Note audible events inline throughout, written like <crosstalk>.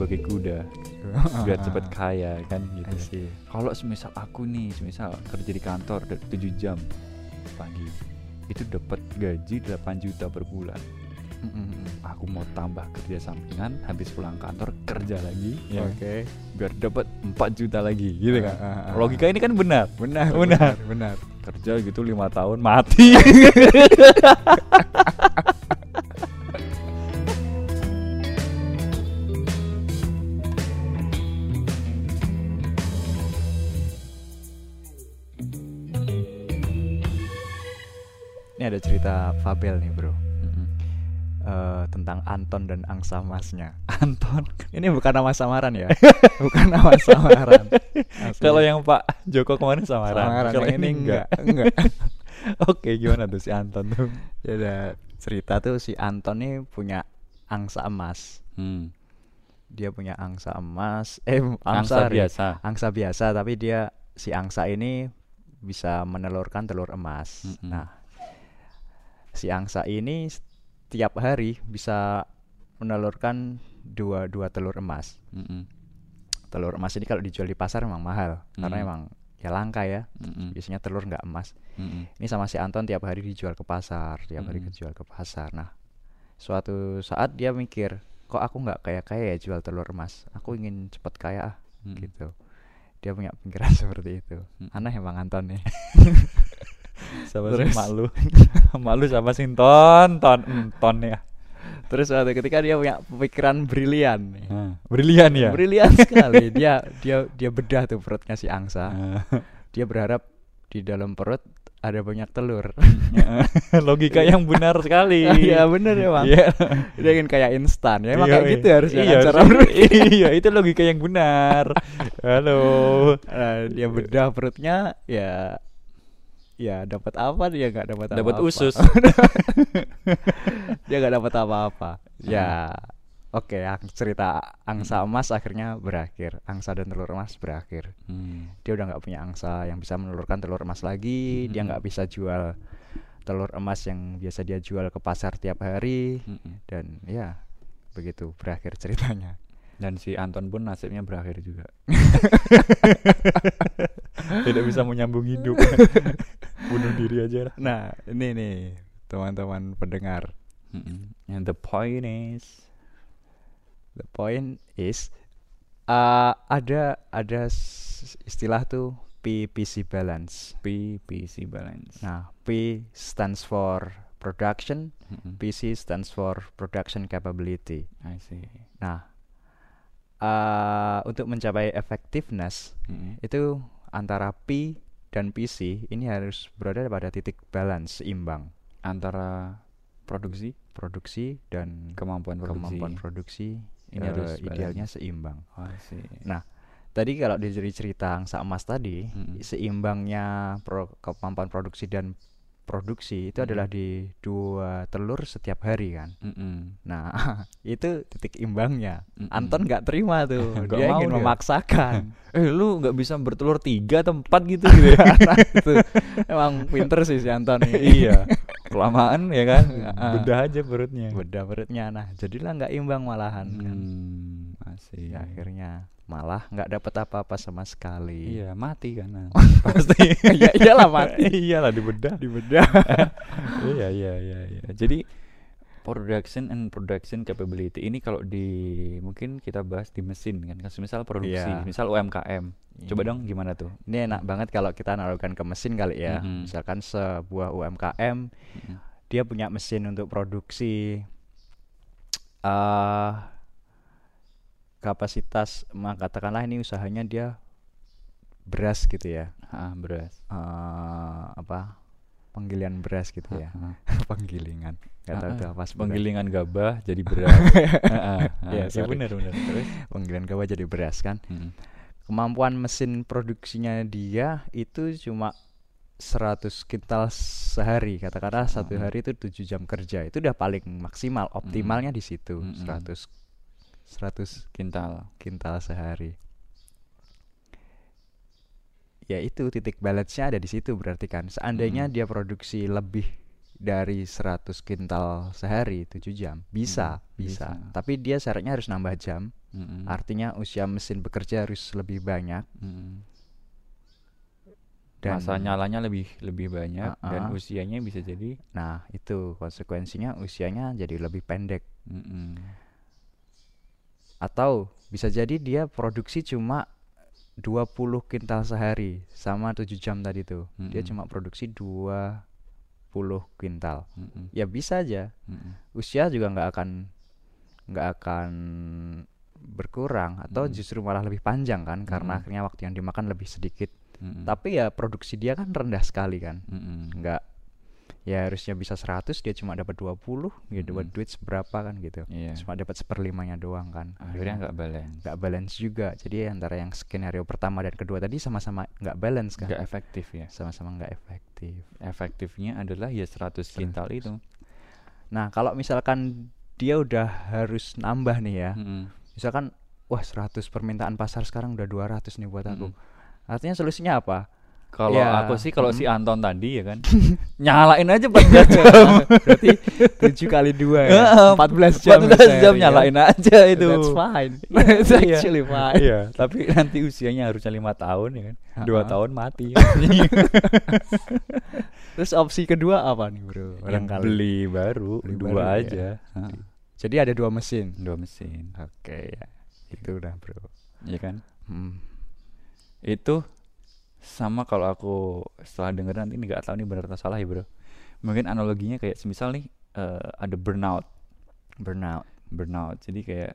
sebagai kuda <laughs> biar cepat kaya kan gitu see. kalau semisal aku nih semisal kerja di kantor da- 7 jam pagi itu dapat gaji 8 juta per bulan aku mau tambah kerja sampingan habis pulang kantor kerja lagi ya kan? Oke. biar dapat 4 juta lagi gitu kan Ah, ah, ah. logika ini kan benar Benar, Benar. benar. kerja gitu lima tahun mati <laughs> Ini ada cerita Fabel nih, Bro. Eh, tentang Anton dan angsa masnya. <laughs> Anton Ini bukan nama samaran ya. <laughs> bukan nama samaran. Kalau yang Pak Joko kemarin samaran, Samaran, kalau ini ini enggak enggak. <laughs> oke gimana tuh si Anton tuh Ya ada cerita tuh si Anton nih punya angsa emas. hmm. Dia punya angsa emas, eh angsa sorry. biasa Angsa biasa, tapi dia si angsa ini bisa menelurkan telur emas. Mm-mm. Nah, si angsa ini setiap hari bisa menelurkan dua dua telur emas. Mm-mm. Telur emas ini kalau dijual di pasar memang mahal karena Mm. emang ya langka ya. Mm-mm. Biasanya telur nggak emas. Mm-mm. Ini sama si Anton tiap hari dijual ke pasar, tiap hari Mm-mm. dijual ke pasar. Nah, suatu saat dia mikir, kok aku nggak kaya kaya ya jual telur emas? Aku ingin cepat kaya ah, Mm-mm. gitu. Dia punya pikiran <laughs> seperti itu. Mm-mm. Aneh emang Anton nih. <laughs> Siapa Terus? sih malu <laughs> malu sama Sinton ton mm, ton ya Terus suatu ketika dia punya pikiran brilian. Nah, brilian ya Brilian sekali. <laughs> Dia dia dia bedah tuh perutnya si angsa. Nah, Dia berharap di dalam perut ada banyak telur. <laughs> logika yang benar sekali Iya bener ya bang. Iya. Dia ingin kayak instan ya. Emang Iya, kayak iya. gitu harusnya iya, kan cara iya itu logika yang benar halo Nah, dia bedah perutnya ya ya dapat apa dia nggak dapat dapat usus. <laughs> Dia nggak dapat apa-apa. Ya oke ang- cerita angsa emas akhirnya berakhir. Angsa dan telur emas berakhir. Hmm. dia udah nggak punya angsa yang bisa menelurkan telur emas lagi. Dia Mhm. nggak bisa jual telur emas yang biasa dia jual ke pasar tiap hari. Mm-mm. dan ya begitu berakhir ceritanya. Dan si Anton pun nasibnya berakhir juga. <laughs> Tidak bisa menyambung hidup <laughs> bunuh diri aja lah nah ini nih teman-teman pendengar Mm-mm. and the point is The point is uh, ada ada istilah tuh PPC balance. PPC balance Nah, P stands for production, Mm-mm. PC stands for production capability. I see Nah, uh, untuk mencapai effectiveness Mm-mm. itu antara P dan PC ini harus berada pada titik balance seimbang antara produksi produksi dan kemampuan produksi kemampuan produksi Ini eh, harus idealnya balance. seimbang. Oh. Nah, tadi kalau dari cerita angsa emas tadi, Mm-mm. seimbangnya pro- kemampuan produksi dan produksi itu adalah Mm. di dua telur setiap hari kan. Mm-mm. Nah, <laughs> itu titik imbangnya. Mm-mm. Anton nggak terima tuh, <laughs> Nggak dia mau ingin dia. memaksakan. <laughs> eh lu nggak bisa bertelur tiga atau empat gitu gitu ya Nah, itu emang pinter sih si Anton iya kelamaan ya kan Ah. bedah aja perutnya Beda perutnya. Nah, jadilah nggak imbang malahan kan. hmm, asik Ya, akhirnya malah nggak dapat apa-apa sama sekali. iya mati kan <laughs> pasti <laughs> ya iyalah mati. iyalah dibedah Di bedah. <laughs> iya iya iya iya jadi production and production capability ini kalau di mungkin kita bahas di mesin kan misal produksi Iya. misal UMKM coba Iya. dong gimana tuh Ini enak banget kalau kita naruhkan ke mesin kali ya. Mhm. Misalkan sebuah UMKM Mm-mm. dia punya mesin untuk produksi eh kapasitas katakanlah ini usahanya dia beras gitu ya. ah beras eh apa? Penggilingan beras gitu ya. Ah, ah. <laughs> Penggilingan. Gak tahu Ah, itu ah. apa sebenarnya. penggilingan gabah jadi <laughs> beras Ah, ah, ah. Iya, Iya, sorry. benar benar terus <laughs> Penggilingan gabah jadi beras kan. Mm. Kemampuan mesin produksinya dia itu cuma 100 kintal sehari katakanlah satu Mm. hari itu 7 jam kerja itu udah paling maksimal optimalnya di situ Mm-mm. 100 100 kintal kintal sehari ya itu titik balance-nya ada di situ berarti kan seandainya Mm. dia produksi lebih dari 100 kintal sehari 7 jam bisa Mm, bisa bisa. tapi dia syaratnya harus nambah jam Mm-mm. Artinya usia mesin bekerja harus lebih banyak Mm-mm. dan masa nyalanya lebih lebih banyak dan Ah-ah. usianya bisa jadi Nah, itu konsekuensinya usianya jadi lebih pendek mm-mm. Atau bisa jadi dia produksi cuma 20 kintal sehari sama 7 jam tadi tuh. Dia Mm-mm. cuma produksi 20 kintal. Mm-mm. Ya bisa aja. Mm-mm. Usia juga nggak akan nggak akan berkurang atau Mm-mm. justru malah lebih panjang kan karena Mm-mm. akhirnya waktu yang dimakan lebih sedikit. Mm-mm. Tapi ya produksi dia kan rendah sekali kan. Mm-mm. Nggak ya harusnya bisa 100 dia cuma dapat 20 ya dapat Mm-mm. duit seberapa kan gitu. Iya. Cuma dapat seperlimanya doang kan. akhirnya nggak balance nggak balance juga jadi antara yang skenario pertama dan kedua tadi sama-sama nggak balance kan nggak efektif ya sama-sama nggak efektif efektifnya adalah ya 100 kintal itu nah kalau misalkan dia udah harus nambah nih ya Mm-mm. misalkan wah 100 permintaan pasar sekarang udah 200 nih buat aku Mm-mm. artinya solusinya apa kalau Ya, aku sih kalau si mm. Anton tadi ya kan <laughs> nyalain aja 14 jam <laughs> berarti 7 kali 2 ya Heeh, 14 jam 14 jam sehari ya. nyalain aja itu that's fine <laughs> Iya. that's actually fine Iya, tapi nanti usianya harusnya lima tahun ya kan. Dua Ha-ha. tahun mati. terus opsi kedua apa nih bro Yang barangkali beli baru, Beli dua baru ya. aja. Ha, jadi ada dua mesin Dua mesin, oke ya itu udah bro ya kan? Hmm. Itu sama kalau aku setelah denger nanti ini nggak tahu nih benar atau salah ya bro. Mungkin analoginya kayak semisal nih eh, ada burnout, burnout burnout. Jadi kayak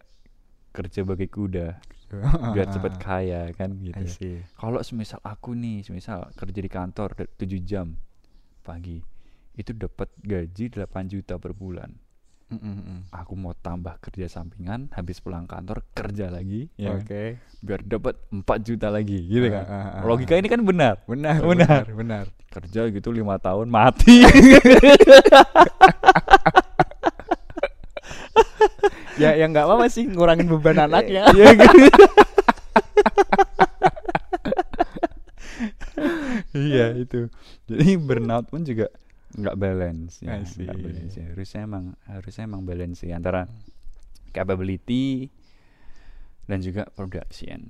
kerja bagi kuda <laughs> biar cepat kaya kan gitu. See. Kalau semisal aku nih, semisal kerja di kantor 7 jam pagi, itu dapat gaji 8 juta per bulan. Mm, mm. Aku mau tambah kerja sampingan, habis pulang kantor kerja lagi, ya kan? Oke. biar dapat 4 juta lagi, gitu kan? Ah, ah, ah, Logika ini kan benar. Benar, Benar. benar, benar. Kerja gitu lima tahun mati. <laughs> ya, yang nggak apa-apa sih ngurangin beban anaknya. <laughs> Iya kan? <laughs> Iya itu. Jadi burnout pun juga nggak balance ya, nggak balance ya. Harusnya emang harusnya emang balance sih antara capability dan juga production.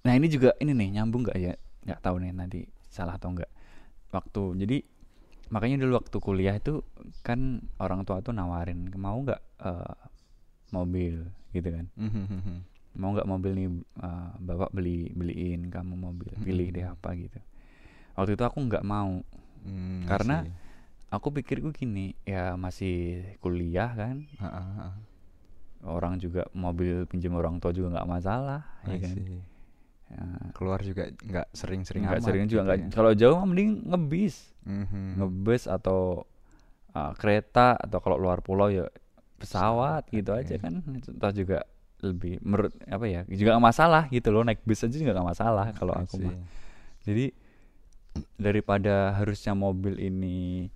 Nah ini juga ini nih nyambung nggak ya? Nggak tahu nih nanti salah atau enggak. Waktu jadi makanya dulu waktu kuliah itu kan orang tua tuh nawarin mau nggak eh, mobil gitu kan Mhm, mau nggak mobil nih eh, bapak beli beliin kamu mobil pilih deh Mm-mm. apa gitu waktu itu aku nggak mau Hmm, Karena- see. aku pikirku gini ya masih kuliah kan ah, ah. orang juga mobil pinjam orang tua juga nggak masalah ya I kan see. Ya, Keluar juga nggak sering-sering nggak sering juga gitu nggak ya. kalau jauh mending ngebis Mhm. ngebus atau uh, kereta atau kalau luar pulau ya pesawat Pesawat, gitu aja kan toh juga lebih menurut apa ya juga nggak masalah gitu loh naik bis aja juga nggak masalah kalau aku mah jadi daripada harusnya mobil ini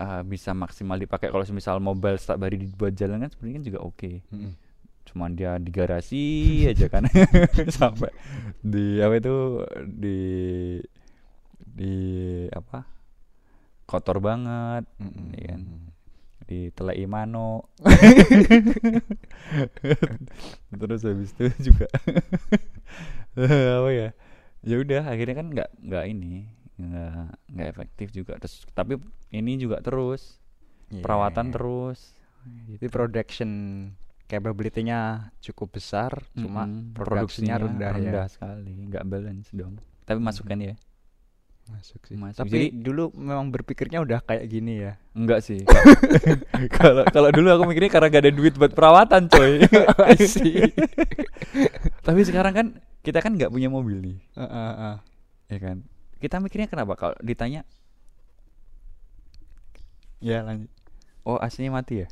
uh, bisa maksimal dipakai. Kalau semisal mobil setiap hari dibuat jalan kan sebenarnya kan juga oke. Mhm. cuman dia di garasi aja kan. <laughs> Sampai di apa itu di di apa kotor banget ya kan. Di telai mano. <laughs> Terus habis itu juga <laughs> apa ya ya udah akhirnya kan nggak nggak ini nggak nggak efektif juga terus tapi ini juga terus Iya, perawatan terus Jadi production capability-nya cukup besar, cuma Mm-mm, produksinya rendah, rendah ya. sekali nggak balance dong tapi masukkan ya Masuk sih. Masuk. Tapi Jadi- dulu memang berpikirnya udah kayak gini ya. enggak sih <laughs> kalau kalau dulu aku mikirnya karena gak ada duit buat perawatan coy <laughs> tapi sekarang kan kita kan nggak punya mobil nih Ah, ah, ah. ya kan kita mikirnya kenapa kalau ditanya Ya lanjut. oh AC-nya mati ya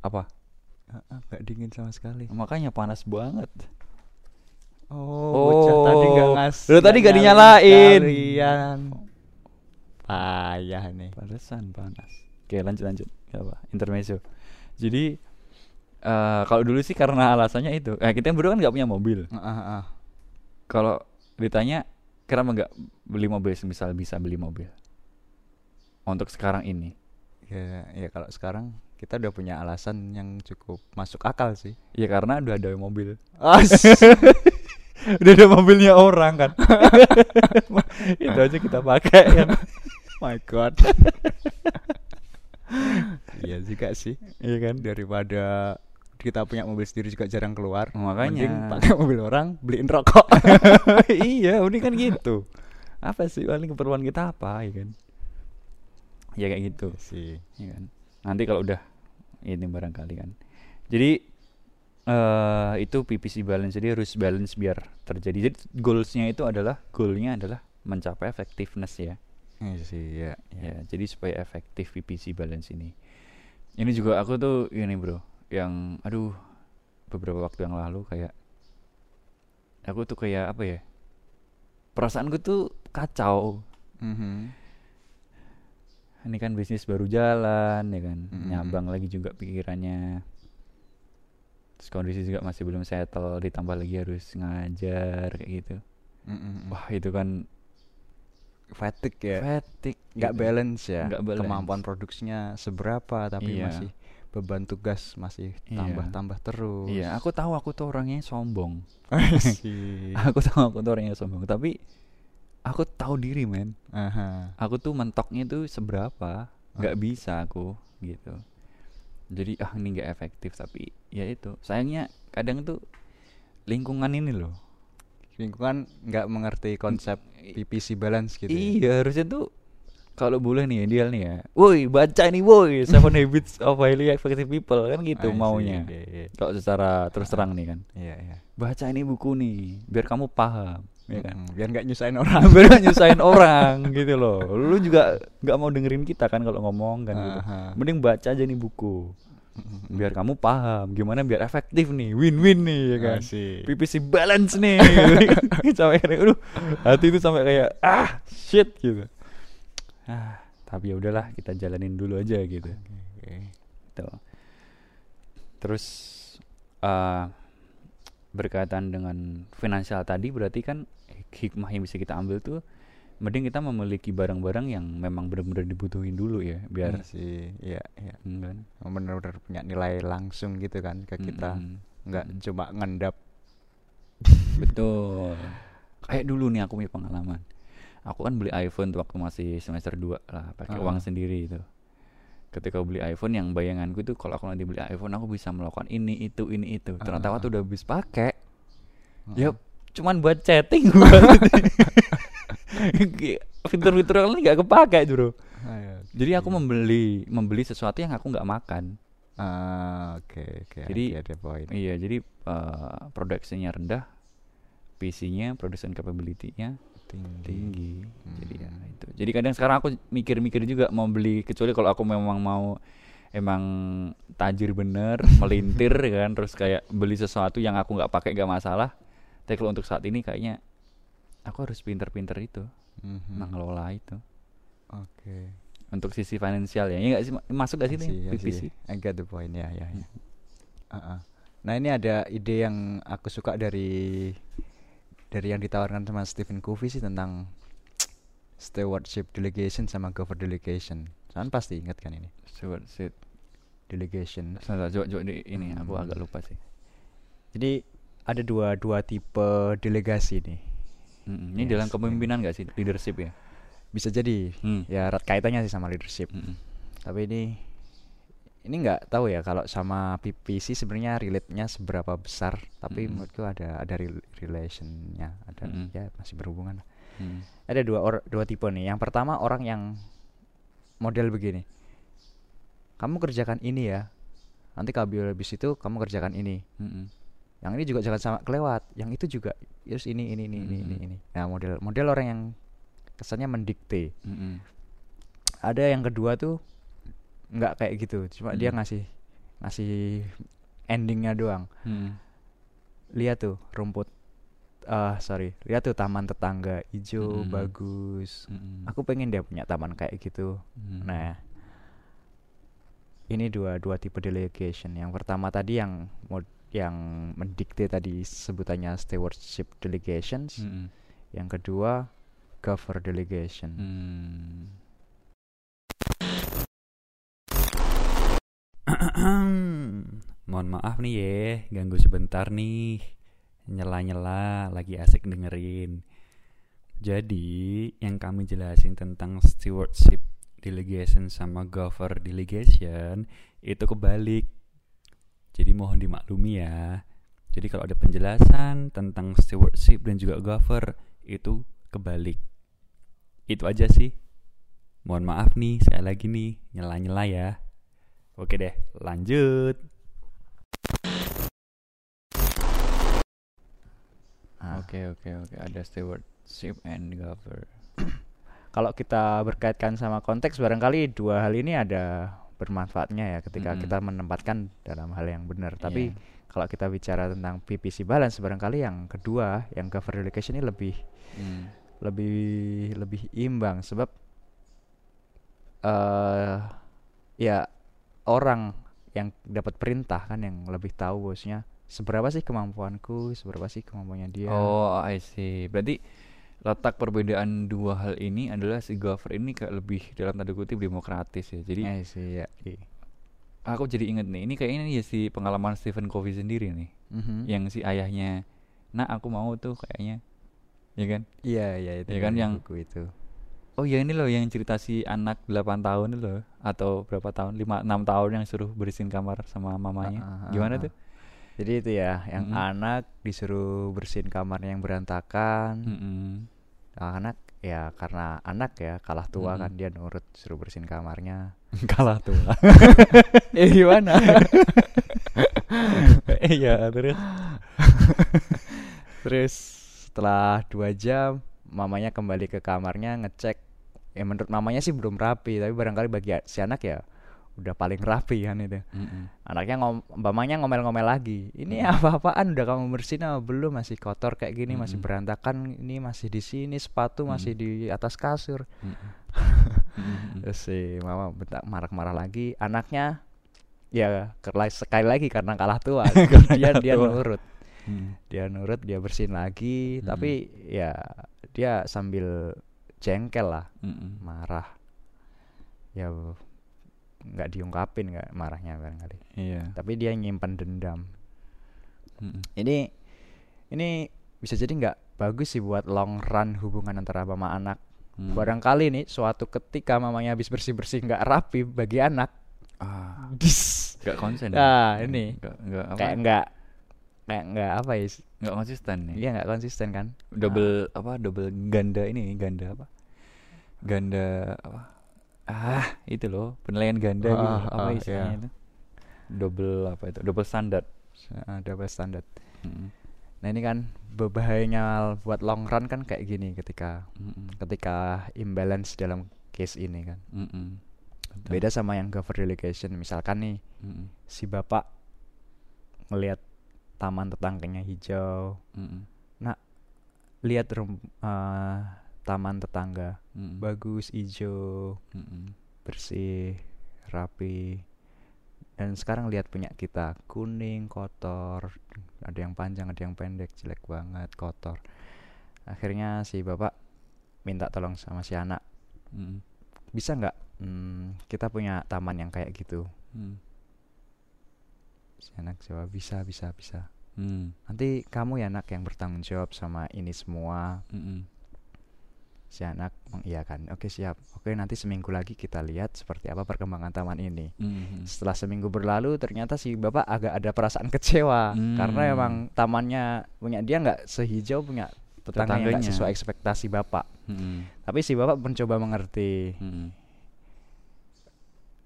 apa Ah, ah, nggak dingin sama sekali. makanya panas banget Oh, Oh, bocah tadi nggak ngasih. lu tadi nggak nyalain dinyalain. sekalian. Payah nih. Panasan panas. Oke lanjut lanjut. Gak apa. Intermezzo. Jadi eh kalau dulu sih karena alasannya itu. Eh, kita berdua kan nggak punya mobil. Ah, ah, ah. Kalau ditanya kenapa nggak beli mobil, misal bisa beli mobil untuk sekarang ini. Ya, ya kalau sekarang kita udah punya alasan yang cukup masuk akal sih. Ya karena udah ada mobil. As. <laughs> udah ada mobilnya orang kan. <laughs> Itu aja kita pakai kan. <laughs> My God. Iya juga sih. Iya kan? Daripada kita punya mobil sendiri juga jarang keluar. Makanya. Pakai mobil orang, beliin rokok. <laughs> iya, udah kan gitu. Apa sih paling keperluan kita apa ya kan? Ya kayak gitu. sih. ya kan nanti kalau udah ini barangkali kan jadi eh itu PPC balance jadi harus balance biar terjadi jadi goalsnya itu adalah goalnya adalah mencapai effectiveness ya Iya sih, ya. ya jadi supaya efektif PPC balance ini ini juga aku tuh ini bro yang aduh beberapa waktu yang lalu kayak aku tuh kayak apa ya perasaanku tuh kacau Mhm. ini kan bisnis baru jalan ya kan Mm-mm. nyabang lagi juga pikirannya terus kondisi juga masih belum settle ditambah lagi harus ngajar kayak gitu Mhm. wah itu kan fatigue ya. fatigue nggak gitu. balance ya. Balance. Kemampuan produksinya seberapa tapi Iya. masih beban tugas masih Iya. tambah-tambah terus. iya aku tahu aku tuh orangnya sombong <laughs> <laughs> aku tahu aku tuh orangnya sombong tapi aku tahu diri men Aha. aku tuh mentoknya tuh seberapa nggak Ah. bisa aku gitu jadi ah ini nggak efektif tapi ya itu sayangnya kadang tuh lingkungan ini loh Lingkungan nggak mengerti konsep PPC balance gitu. ya. Iya harusnya tuh kalau boleh nih ideal nih ya. Woi baca nih woi Seven Habits of Highly Effective People kan gitu I maunya. Kalau secara terus terang nih kan. Iya, iya. Baca ini buku nih biar kamu paham, ya kan. Biar nggak nyusahin <laughs> orang. biar nggak nyusahin orang gitu loh. Lu juga nggak mau dengerin kita kan kalau ngomong kan gitu. Aha. Mending baca aja nih buku. Biar kamu paham gimana biar efektif nih, win-win nih ya kan. Asik. PPC balance nih <laughs> sampai kayak aduh hati itu sampai kayak ah shit gitu ah tapi ya udahlah kita jalanin dulu aja gitu Oke. Tuh. terus eh berkaitan dengan finansial tadi berarti kan hikmah yang bisa kita ambil tuh mending kita memiliki barang-barang yang memang benar-benar dibutuhin dulu ya biar Iya sih, iya, iya. Hmm, kan Benar-benar punya nilai langsung gitu kan ke kita. Mm-mm. Nggak Mm-mm. cuma ngendap. Betul. Kayak dulu nih aku punya pengalaman. Aku kan beli iPhone tuh waktu masih semester 2 lah, pakai Ah. uang sendiri itu. Ketika beli iPhone yang bayanganku tuh kalau aku nanti beli iPhone aku bisa melakukan ini itu ini itu. Ternyata Ah. waktu udah habis pakai, ya Heeh. cuman buat chatting <laughs> gua. <laughs> Fitur-fitur lain nggak kepake bro. Ayo. Jadi aku membeli membeli sesuatu yang aku nggak makan. Ah, oke, oke. Jadi- ada poin. Iya, jadi eh, produksinya rendah, PC-nya, production capability-nya Tinggi. tinggi jadi ya Hmm. itu jadi kadang sekarang aku mikir-mikir juga mau beli kecuali kalau aku memang mau emang tajir bener <laughs> melintir kan terus kayak beli sesuatu yang aku nggak pakai nggak masalah tapi kalau untuk saat ini kayaknya aku harus pinter-pinter itu Mhm. mengelola itu Oke. untuk sisi finansial ya, ya nggak sih Ma- masuk gak sih nih PPC. I get the point ya, ya, ya. Hmm. Uh-uh. Nah ini ada ide yang aku suka dari dari yang ditawarkan sama Stephen Covey sih tentang stewardship delegation sama govern delegation. Kalian pasti ingat kan ini stewardship delegation. Sebentar, coba, coba di- ini aku Hmm. agak lupa sih Jadi ada dua dua tipe delegasi nih. Mm-mm. ini Yes, dalam iya. kepemimpinan gak sih leadership ya Bisa jadi Hmm. ya erat kaitannya sih sama leadership. Mm-mm. Tapi ini ini nggak tahu ya kalau sama PPC sebenarnya relate-nya seberapa besar. Tapi Mm-mm. menurutku ada ada rel- relation-nya, ada Mm-mm. ya masih berhubungan. Mm. Ada dua or, dua tipe nih. Yang pertama orang yang model begini. Kamu kerjakan ini ya. Nanti kalau habis itu kamu kerjakan ini. Mm-mm. Yang ini juga jangan sama kelewat. Yang itu juga terus ini ini ini ini ini Mm-mm. ini. Nah, model model orang yang kesannya mendikte. Mm-mm. Ada yang kedua tuh nggak kayak gitu. Cuma dia Mm. ngasih ngasih endingnya doang. Mm. Lihat tuh rumput ah sorry, lihat tuh taman tetangga hijau Mm-mm. bagus. Mm-mm. Aku pengen dia punya taman kayak gitu. Mm. Nah, ini dua dua tipe delegation. Yang pertama tadi yang mod, yang mendikte tadi sebutannya stewardship delegations. Mm-mm. Yang kedua govern delegation. Mm. <clears throat> Mohon maaf nih ya, ganggu sebentar nih. Nyela-nyela, lagi asik dengerin. Jadi, yang kami jelasin tentang stewardship delegation sama govern delegation itu kebalik. Jadi mohon dimaklumi ya. Jadi kalau ada penjelasan tentang stewardship dan juga govern itu kebalik. Itu aja sih. Mohon maaf nih, saya lagi nih nyela-nyela ya. Oke deh, lanjut. Ah, Oke oke oke ada stewardship and govern. <clears throat> Kalau kita berkaitkan sama konteks barangkali dua hal ini ada bermanfaatnya ya ketika Mm-mm. kita menempatkan dalam hal yang benar. Tapi Iya. kalau kita bicara tentang PPC balance barangkali yang kedua yang govern delegation ini lebih Hmm. lebih lebih imbang sebab eh ya orang yang dapat perintah kan yang lebih tahu bosnya seberapa sih kemampuanku seberapa sih kemampuannya dia Oh, I see. Berarti letak perbedaan dua hal ini adalah si govern ini kayak lebih dalam tanda kutip demokratis ya. Jadi Eh, sih ya iya. aku jadi inget nih, ini kayaknya ya si pengalaman Stephen Covey sendiri nih, Mhm. yang si ayahnya, nah aku mau tuh kayaknya, ya kan? iya iya itu Ya kan yang- buku itu Oh ya ini loh yang cerita si anak 8 tahun itu loh, atau berapa tahun, 5 6 tahun yang suruh bersihin kamar sama mamanya. Ah, ah, Gimana ah, tuh? jadi itu ya yang Mm-mm. anak disuruh bersihin kamarnya yang berantakan Mm-mm. anak ya karena anak ya kalah tua Mm-mm. kan dia nurut suruh bersihin kamarnya <laughs> Kalah tua. <laughs> eh gimana <laughs> Iya, terus. Terus setelah dua jam mamanya kembali ke kamarnya ngecek. Ya menurut mamanya sih belum rapi, tapi barangkali bagi si anak ya udah paling rapi kan itu. Mm-mm. Anaknya ngom mamanya ngomel-ngomel lagi. Ini Hmm. apa-apaan udah kamu bersihin apa belum? Masih kotor kayak gini, masih Mm-mm. berantakan. Ini masih di sini, sepatu masih Mm. di atas kasur. <laughs> Mm-mm. Terus si mama bentak marah-marah lagi. Anaknya ya sekali lagi karena kalah tua. <laughs> dia kalah dia tua. nurut Mm. dia nurut dia bersihin lagi Mm-mm. tapi ya dia sambil jengkel lah Mm-mm. marah ya nggak diungkapin nggak marahnya barangkali Iya. tapi dia nyimpan dendam Mm-mm. ini ini bisa jadi nggak bagus sih buat long run hubungan antara mama anak Mm. barangkali nih suatu ketika mamanya habis bersih bersih nggak rapi bagi anak Ah, <laughs> dis nggak konsen. Nah, ya? ini. nggak nggak apa? kayak nggak kayak nggak apa ya nggak konsisten nih. dia nggak konsisten kan Double apa? Double ganda ini ganda apa? Ganda apa? Ah, itu loh penilaian ganda gitu. Ah, Apa ah, istilahnya iya. itu? Double apa itu? Double standar. Ah, double standard Mm-mm. Nah ini kan berbahayanya buat long run kan kayak gini ketika Mm-mm. ketika imbalance dalam case ini kan. Mm-mm. Betul. Beda sama yang govern delegation. Misalkan nih Mm-mm. si bapak ngelihat taman tetangganya hijau, Mm-mm. lihat rum- eh, taman tetangga Mm-mm. bagus hijau, Mm-mm. bersih, rapi. Dan sekarang lihat punya kita kuning, kotor, ada yang panjang, ada yang pendek, jelek banget, kotor. Akhirnya si bapak minta tolong sama si anak, Mm-mm. bisa nggak hmm, kita punya taman yang kayak gitu? Mm. Si anak jawab bisa, bisa, bisa. Mm. Nanti kamu ya anak yang bertanggung jawab sama ini semua. Mm-mm. Si anak mengiyakan, oke siap. Oke nanti seminggu lagi kita lihat seperti apa perkembangan taman ini. Mm-mm. Setelah seminggu berlalu ternyata si bapak agak ada perasaan kecewa karena Hmm. emang tamannya punya dia nggak sehijau punya tetangga yang sesuai ekspektasi bapak. Mm-mm. Tapi si bapak mencoba mengerti. Mm-mm.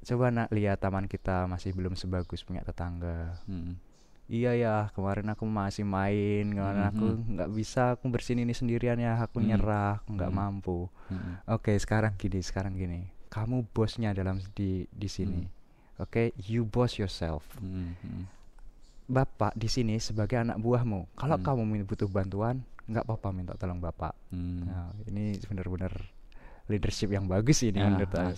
Coba nak lihat taman kita masih belum sebagus punya tetangga. Mm-mm. Iya ya kemarin aku masih main, kemarin aku Mhm. nggak bisa aku bersihin ini sendirian ya aku Hmm. nyerah, aku nggak Hmm. mampu. Mm-mm. Oke sekarang gini, sekarang gini. Kamu bosnya dalam di di sini. Oke, you boss yourself. Mm-mm. bapak di sini sebagai anak buahmu. Kalau Hmm. kamu butuh bantuan, nggak apa-apa minta tolong bapak. Mm. Nah, ini benar-benar leadership yang bagus ini Ya, menurut aku.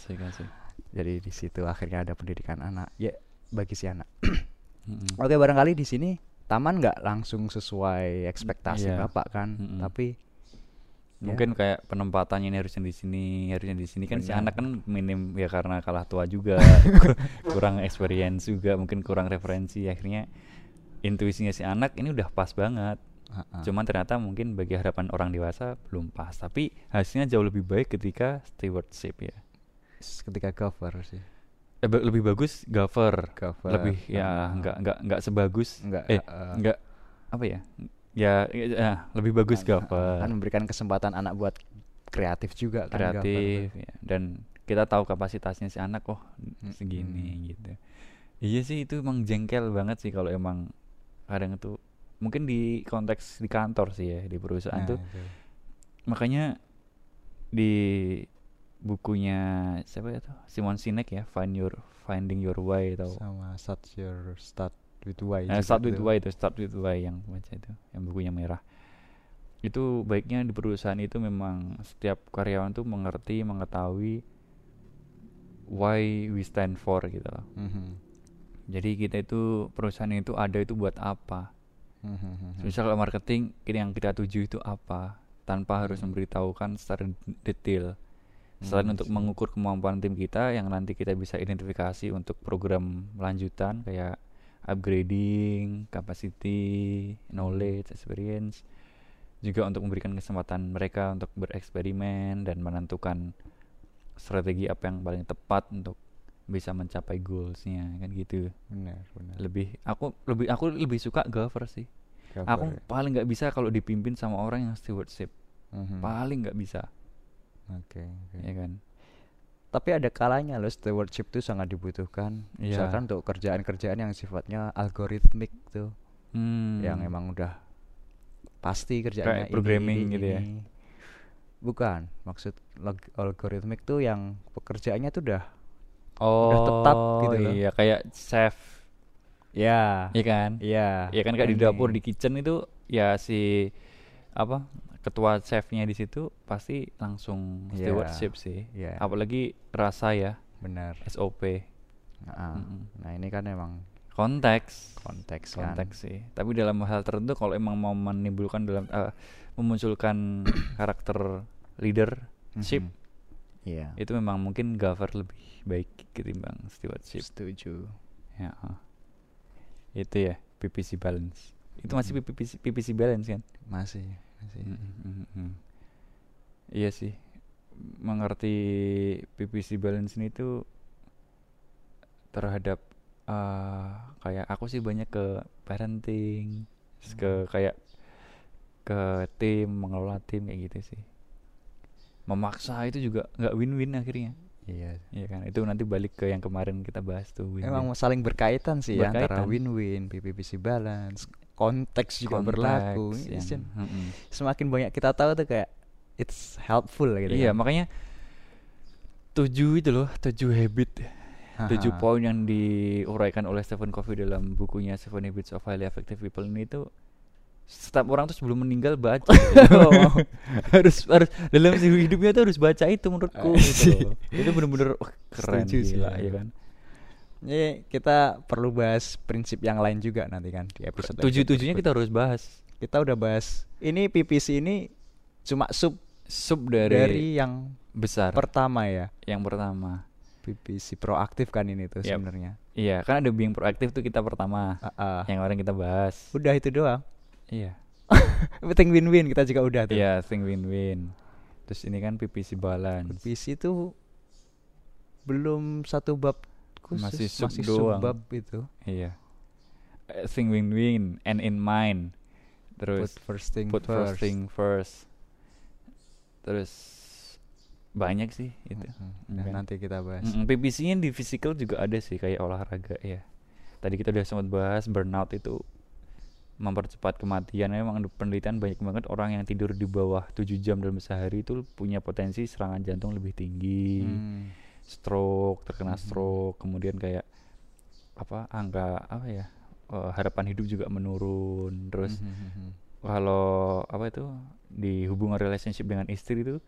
Jadi di situ akhirnya ada pendidikan anak. Ya bagi si anak. <clears throat> Mm-mm. Oke barangkali di sini taman nggak langsung sesuai ekspektasi Iya. bapak kan, Mm-mm. tapi Ya. Mungkin kayak penempatannya ini harusnya di sini, harusnya di sini kan si anak kan minim ya karena kalah tua juga, <laughs> kurang experience juga, mungkin kurang referensi akhirnya intuisinya si anak ini udah pas banget. Ha-ha. Cuman ternyata mungkin bagi harapan orang dewasa belum pas, tapi hasilnya jauh lebih baik ketika stewardship ya. Ketika cover sih Eh, lebih bagus Gover. Cover, Lebih ya sama- nggak nggak nggak sebagus Nggak, eh eh, nggak apa ya? Ya, ya lebih bagus kan, Gover. kan memberikan kesempatan anak buat kreatif juga kan kreatif ya. dan kita tahu kapasitasnya si anak oh segini gitu iya sih itu emang jengkel banget sih kalau emang kadang itu mungkin di konteks di kantor sih ya di perusahaan Nah, tuh itu. makanya di bukunya siapa ya tuh Simon Sinek ya Find Your Finding Your Way atau sama start your start with why juga Start with. Why itu Start with Why yang baca itu yang bukunya merah itu baiknya di perusahaan itu memang setiap karyawan tuh mengerti mengetahui why we stand for gitu loh Mhm. jadi kita itu perusahaan itu ada itu buat apa Mhm. misal kalau marketing ini yang kita tuju itu apa tanpa harus Hmm. memberitahukan secara detail selain Hmm, untuk mengukur kemampuan tim kita yang nanti kita bisa identifikasi untuk program lanjutan kayak upgrading, capacity, knowledge, experience juga untuk memberikan kesempatan mereka untuk bereksperimen dan menentukan strategi apa yang paling tepat untuk bisa mencapai goalsnya kan gitu. Benar benar. Lebih aku lebih aku lebih suka Gover sih. Cover aku ya. paling nggak bisa kalau dipimpin sama orang yang stewardship. Mhm. paling nggak bisa oke oke. ya kan tapi ada kalanya loh stewardship itu sangat dibutuhkan Iya. misalkan untuk kerjaan-kerjaan yang sifatnya algoritmik tuh Hmm. yang emang udah pasti kerjaannya Kayak programming ini, gitu ya? ini. bukan maksud log- algoritmik tuh yang pekerjaannya tuh udah oh tetap gitu loh. iya kayak chef ya iya kan iya ya kan kayak di dapur di kitchen itu ya si apa ketua chefnya di situ pasti langsung Iya. stewardship sih Iya. apalagi rasa ya benar SOP Nah, Mm-mm. nah ini kan emang konteks konteks kan konteks sih tapi dalam hal tertentu kalau emang mau menimbulkan dalam eh, memunculkan <coughs> karakter leadership Mhm. Iya. itu memang mungkin Gover lebih baik ketimbang stewardship Setuju. ya ah. itu ya PPC balance itu masih PPC balance kan Masih, masih. Mm, mm, mm. iya sih mengerti PPC balance ini tuh terhadap eh, kayak aku sih banyak ke parenting terus ke kayak ke tim mengelola tim kayak gitu sih memaksa itu juga nggak win-win akhirnya Iya. Iya kan itu nanti balik ke yang kemarin kita bahas tuh win-win. Emang saling berkaitan sih ya antara Berkaitan. win-win, PPPC balance, konteks juga Konteks berlaku. yang- It's just- Mm-mm. Semakin banyak kita tahu tuh kayak it's helpful gitu. iya kan. makanya tujuh itu loh tujuh habit tujuh poin yang diuraikan oleh Stephen Covey dalam bukunya Seven Habits of Highly Effective People ini tuh setiap orang tuh sebelum meninggal baca <laughs> gitu. <laughs> harus harus dalam hidupnya tuh harus baca itu menurutku gitu loh. itu bener-bener wah, keren Setuju gila ya. ya kan Ini kita perlu bahas prinsip yang lain juga nanti kan di episode tujuh tujuhnya kita harus bahas kita udah bahas. Ini PPC ini cuma sub sub dari, dari, yang besar pertama ya. yang pertama PPC proaktif kan ini tuh Yap. sebenarnya. iya kan ada being proaktif tuh kita pertama Ah, ah. yang orang kita bahas Udah itu doang. Iya <laughs> Penting win-win kita juga udah tuh. iya think win-win terus ini kan PPC balance PPC itu belum satu bab khusus Masih sub masih doang. subbab itu. Iya. Eh, Think win-win and in mind. Terus put first thing put first. first thing first. Terus banyak sih itu. Mm-mm. Mm, Dan kan. nanti kita bahas. Mm, PPC-nya di physical juga ada sih kayak olahraga ya. Tadi kita udah sempat bahas burnout itu mempercepat kematian. Memang penelitian banyak banget orang yang tidur di bawah 7 jam dalam sehari itu punya potensi serangan jantung lebih tinggi. Hmm. stroke terkena Mhm. stroke kemudian kayak apa angka apa ya eh, harapan hidup juga menurun terus Mhm. kalau apa itu di hubungan relationship dengan istri itu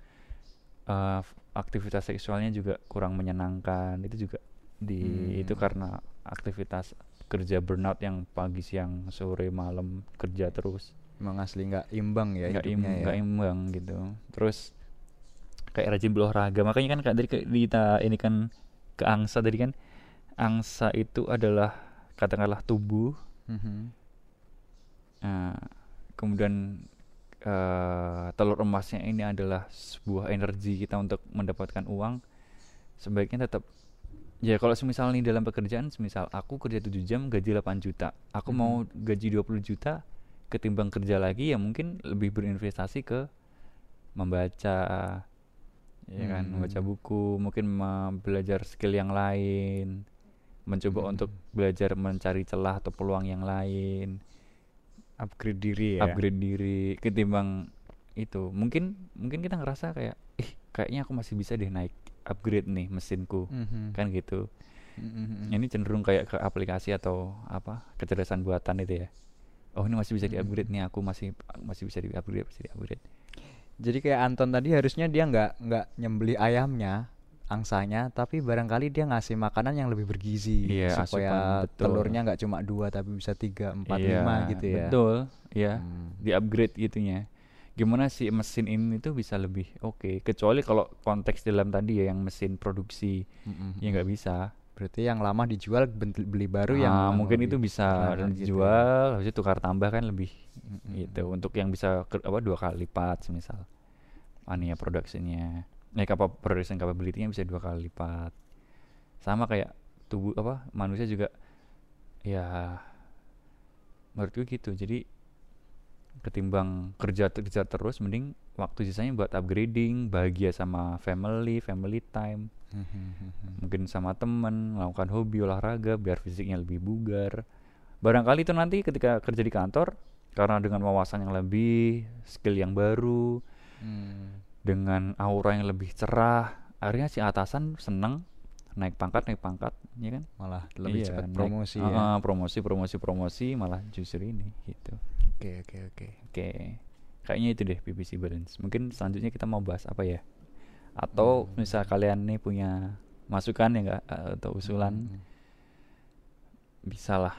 eh, f- aktivitas seksualnya juga kurang menyenangkan itu juga di itu Hmm. karena aktivitas kerja burnout yang pagi siang sore malam kerja terus. Emang asli nggak imbang ya nggak im- ya? imbang gitu. Terus kayak rajin berolahraga. Makanya kan kayak kita ini kan ke angsa tadi kan. Angsa itu adalah katakanlah tubuh. Mhm. Nah, kemudian eh, telur emasnya ini adalah sebuah energi kita untuk mendapatkan uang. Sebaiknya tetap ya kalau semisal nih dalam pekerjaan semisal aku kerja 7 jam gaji 8 juta aku Mhm. mau gaji 20 juta ketimbang kerja lagi ya mungkin lebih berinvestasi ke membaca ya kan Hmm. membaca buku mungkin belajar skill yang lain mencoba Hmm. untuk belajar mencari celah atau peluang yang lain upgrade diri ya upgrade diri ketimbang itu mungkin mungkin kita ngerasa kayak ih kayaknya aku masih bisa deh naik upgrade nih mesinku Mhm. kan gitu Mhm. ini cenderung kayak ke aplikasi atau apa kecerdasan buatan itu ya oh ini masih bisa di upgrade nih aku masih masih bisa di upgrade masih di upgrade Jadi kayak Anton tadi harusnya dia nggak nggak nyembeli ayamnya, angsanya, tapi barangkali dia ngasih makanan yang lebih bergizi Iya, supaya asupan, betul. telurnya nggak cuma dua tapi bisa tiga, empat, Iya, lima gitu ya. betul ya Hmm. di upgrade gitunya gimana sih mesin ini tuh bisa lebih oke? Kecuali kalau konteks dalam tadi ya yang mesin produksi Mm-mm. ya nggak bisa. Berarti yang lama dijual beli baru yang Ah, mungkin lebih itu bisa gitu ya. dijual habis itu tukar tambah kan lebih Mm-mm. gitu. Untuk yang bisa ke- apa dua kali lipat semisal. Ania productionnya eh apa production capability-nya bisa dua kali lipat. Sama kayak tubuh apa manusia juga ya menurut gue gitu. Jadi ketimbang kerja kerja terus mending waktu sisanya buat upgrading bahagia sama family family time Mhm. mungkin sama temen melakukan hobi olahraga biar fisiknya lebih bugar barangkali itu nanti ketika kerja di kantor karena dengan wawasan yang lebih skill yang baru Hmm. dengan aura yang lebih cerah akhirnya si atasan seneng naik pangkat naik pangkat ya kan Malah lebih Iya, cepat naik- promosi Ah, ya. ah, promosi promosi promosi malah justru ini gitu Oke oke oke. oke kayaknya itu deh PPC balance mungkin selanjutnya kita mau bahas apa ya atau Hmm. misal kalian nih punya masukan ya enggak atau usulan Hmm. bisalah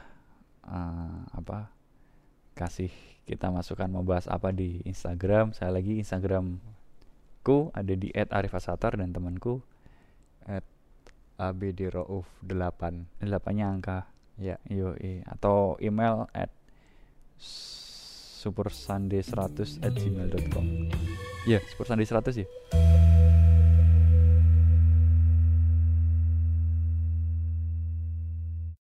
eh, apa kasih kita masukan mau bahas apa di Instagram saya lagi Instagramku ada di @arifasatar dan temanku At ABD Rauf 8 delapannya angka Ya. yo atau email at supersunday100 at gmail.com ya supersunday100 ya